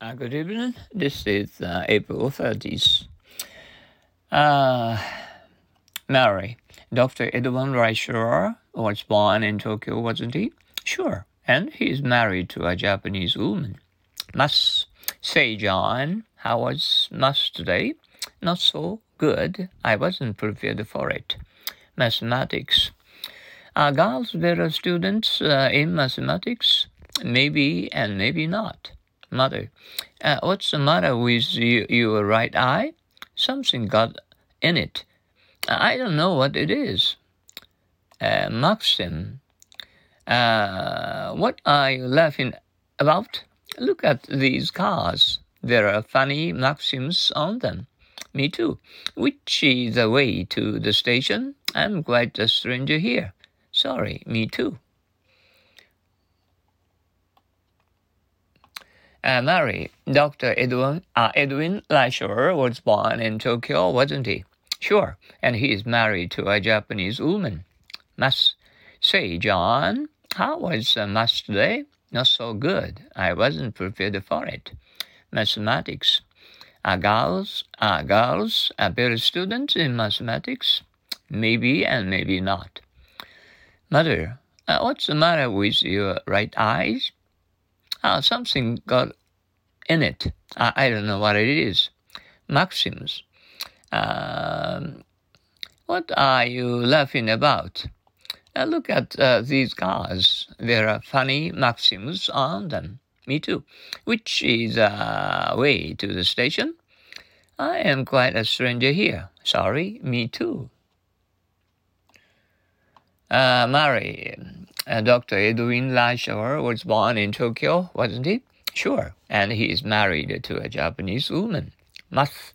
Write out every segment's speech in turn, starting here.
Uh, good evening. This is uh, April 30th. Uh, Mary, Dr. Edwin Reischauer was born in Tokyo, wasn't he? Sure. And he is married to a Japanese woman. Must say, John, how was Mass today? Not so good. I wasn't prepared for it. Mathematics. Are girls better students uh, in mathematics? Maybe and maybe not. Mother, uh, what's the matter with you, your right eye? Something got in it. I don't know what it is. Uh, Maxim, uh, what are you laughing about? Look at these cars. There are funny maxims on them. Me too. Which is the way to the station? I'm quite a stranger here. Sorry, me too. Uh, Mary, Dr. Edwin, uh, Edwin Reischauer was born in Tokyo, wasn't he? Sure, and he is married to a Japanese woman. Must say, John, how was uh, math today? Not so good. I wasn't prepared for it. Mathematics. Are girls, are girls a better students in mathematics? Maybe and maybe not. Mother, uh, what's the matter with your right eyes? Uh, something got in it. I, I don't know what it is. Maxims. Um, what are you laughing about? Uh, look at uh, these cars. There are funny maxims on them. Me too. Which is a uh, way to the station? I am quite a stranger here. Sorry, me too. Uh, Mary, uh, Dr. Edwin Reischauer was born in Tokyo, wasn't he? Sure, and he is married to a Japanese woman. Must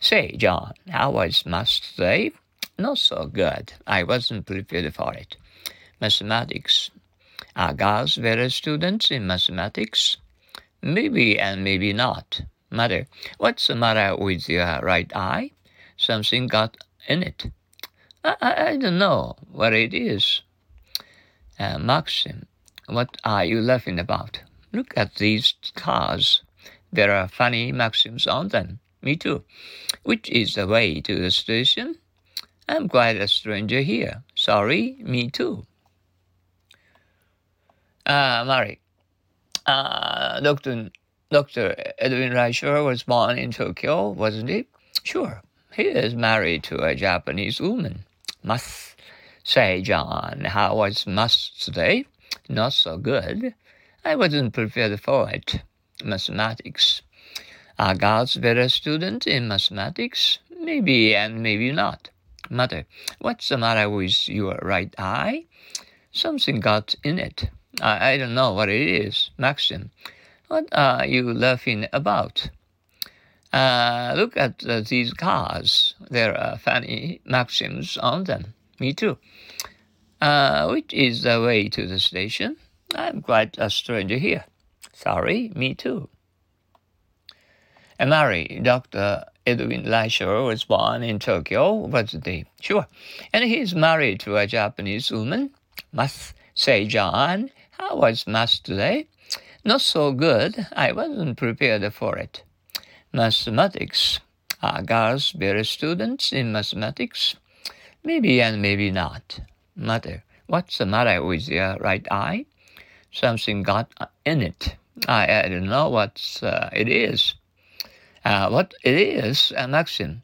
say, John, how was math today? Not so good. I wasn't prepared for it. Mathematics. Are girls better students in mathematics? Maybe and maybe not. Mother, what's the matter with your right eye? Something got in it. I, I don't know what it is. Uh, Maxim, what are you laughing about? Look at these cars. There are funny maxims on them. Me too. Which is the way to the station? I'm quite a stranger here. Sorry, me too. Uh, Mary. Uh, Dr. Dr. Edwin Reischauer was born in Tokyo, wasn't he? Sure. He is married to a Japanese woman. Must say, John, how was math today? Not so good. I wasn't prepared for it. Mathematics. Are girls better students in mathematics? Maybe and maybe not. Mother, what's the matter with your right eye? Something got in it. I, I don't know what it is. Maxim, what are you laughing about? Uh, look at uh, these cars. There are funny maxims on them. Me too. Uh, which is the way to the station? I'm quite a stranger here. Sorry, me too. And Mary, Dr. Edwin Reischauer was born in Tokyo, wasn't he? Sure. And he's married to a Japanese woman. Must say, John, how was math today? Not so good. I wasn't prepared for it. Mathematics. Are girls better students in mathematics? Maybe and maybe not. Mother, what's the matter with your right eye? Something got in it. I, I don't know what uh, it is. Uh, what it is, uh, Maxim.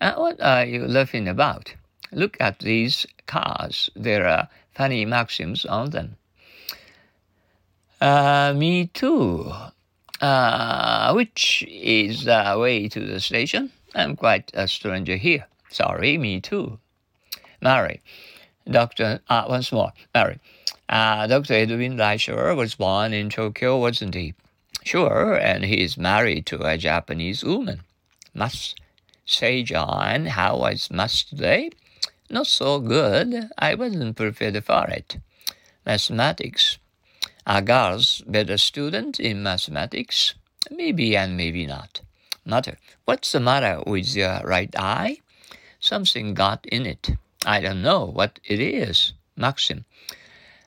Uh, what are you laughing about? Look at these cars. There are funny maxims on them. Uh, me too. Uh, which is the way to the station? I'm quite a stranger here. Sorry, me too. Mary, Dr. Uh, once more, Mary. Uh, Dr. Edwin Reischauer was born in Tokyo, wasn't he? Sure, and he is married to a Japanese woman. Must say, John, how was math today? Not so good. I wasn't prepared for it. Mathematics. Are girls better student in mathematics? Maybe and maybe not. Mother, what's the matter with your right eye? Something got in it. I don't know what it is. Maxim,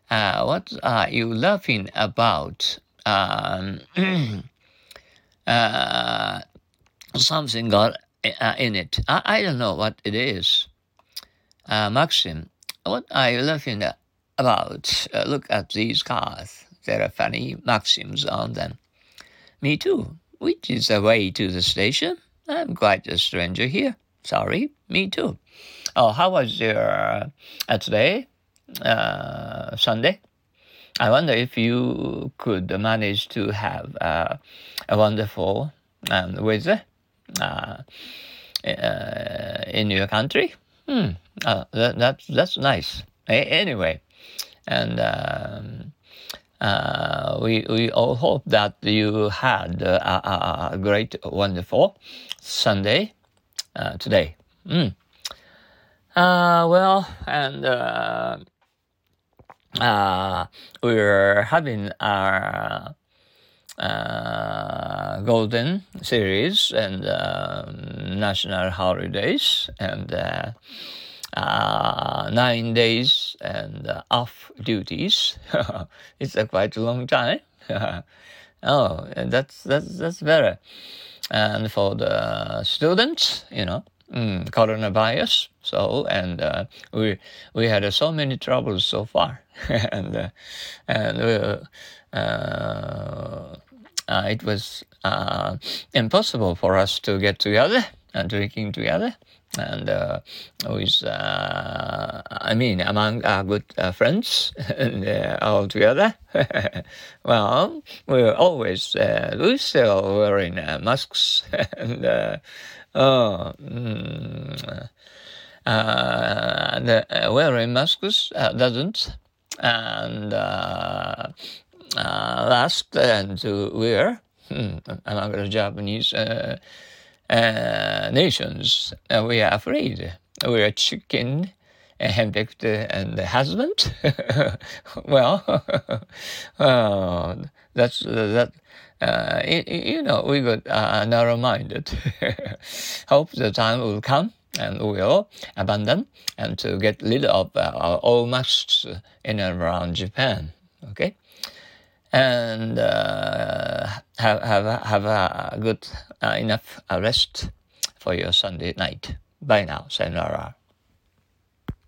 uh, what are you laughing about? Um, uh, something got uh, in it. I, I don't know what it is. Uh, Maxim, what are you laughing about? Uh, look at these cars. There are funny maxims on them. Me too. Which is the way to the station? I'm quite a stranger here. Sorry, me too. Oh, how was your uh, today? Uh, Sunday? I wonder if you could manage to have uh, a wonderful um, weather uh, uh, in your country. Hmm. Uh, that, that's that's nice. A- anyway, and um, uh, we we all hope that you had a, a great, wonderful Sunday uh, today. Mm. Uh, well, and uh, uh, we're having our uh, golden series and um, national holidays and uh, uh, nine days and uh, off duties. it's a quite a long time. oh, that's that's that's better. And for the students, you know, mm, coronavirus. So and uh, we we had uh, so many troubles so far, and uh, and uh, uh, it was uh, impossible for us to get together and drinking together and uh, with uh, I mean among our good uh, friends and, uh, all together. well, we're always uh, we're still wearing uh, masks and oh, mm, the, wearing masks doesn't and last and to wear hmm, among the Japanese uh, nations, uh, we are afraid. We are chicken, uh, handpicked, and husband. well, that's that. You know, we got narrow-minded. Hope the time will come and we'll abandon and to get rid of our old masks in and around Japan. Okay and uh, have have have a good uh, enough rest for your Sunday night. Bye now, sayonara.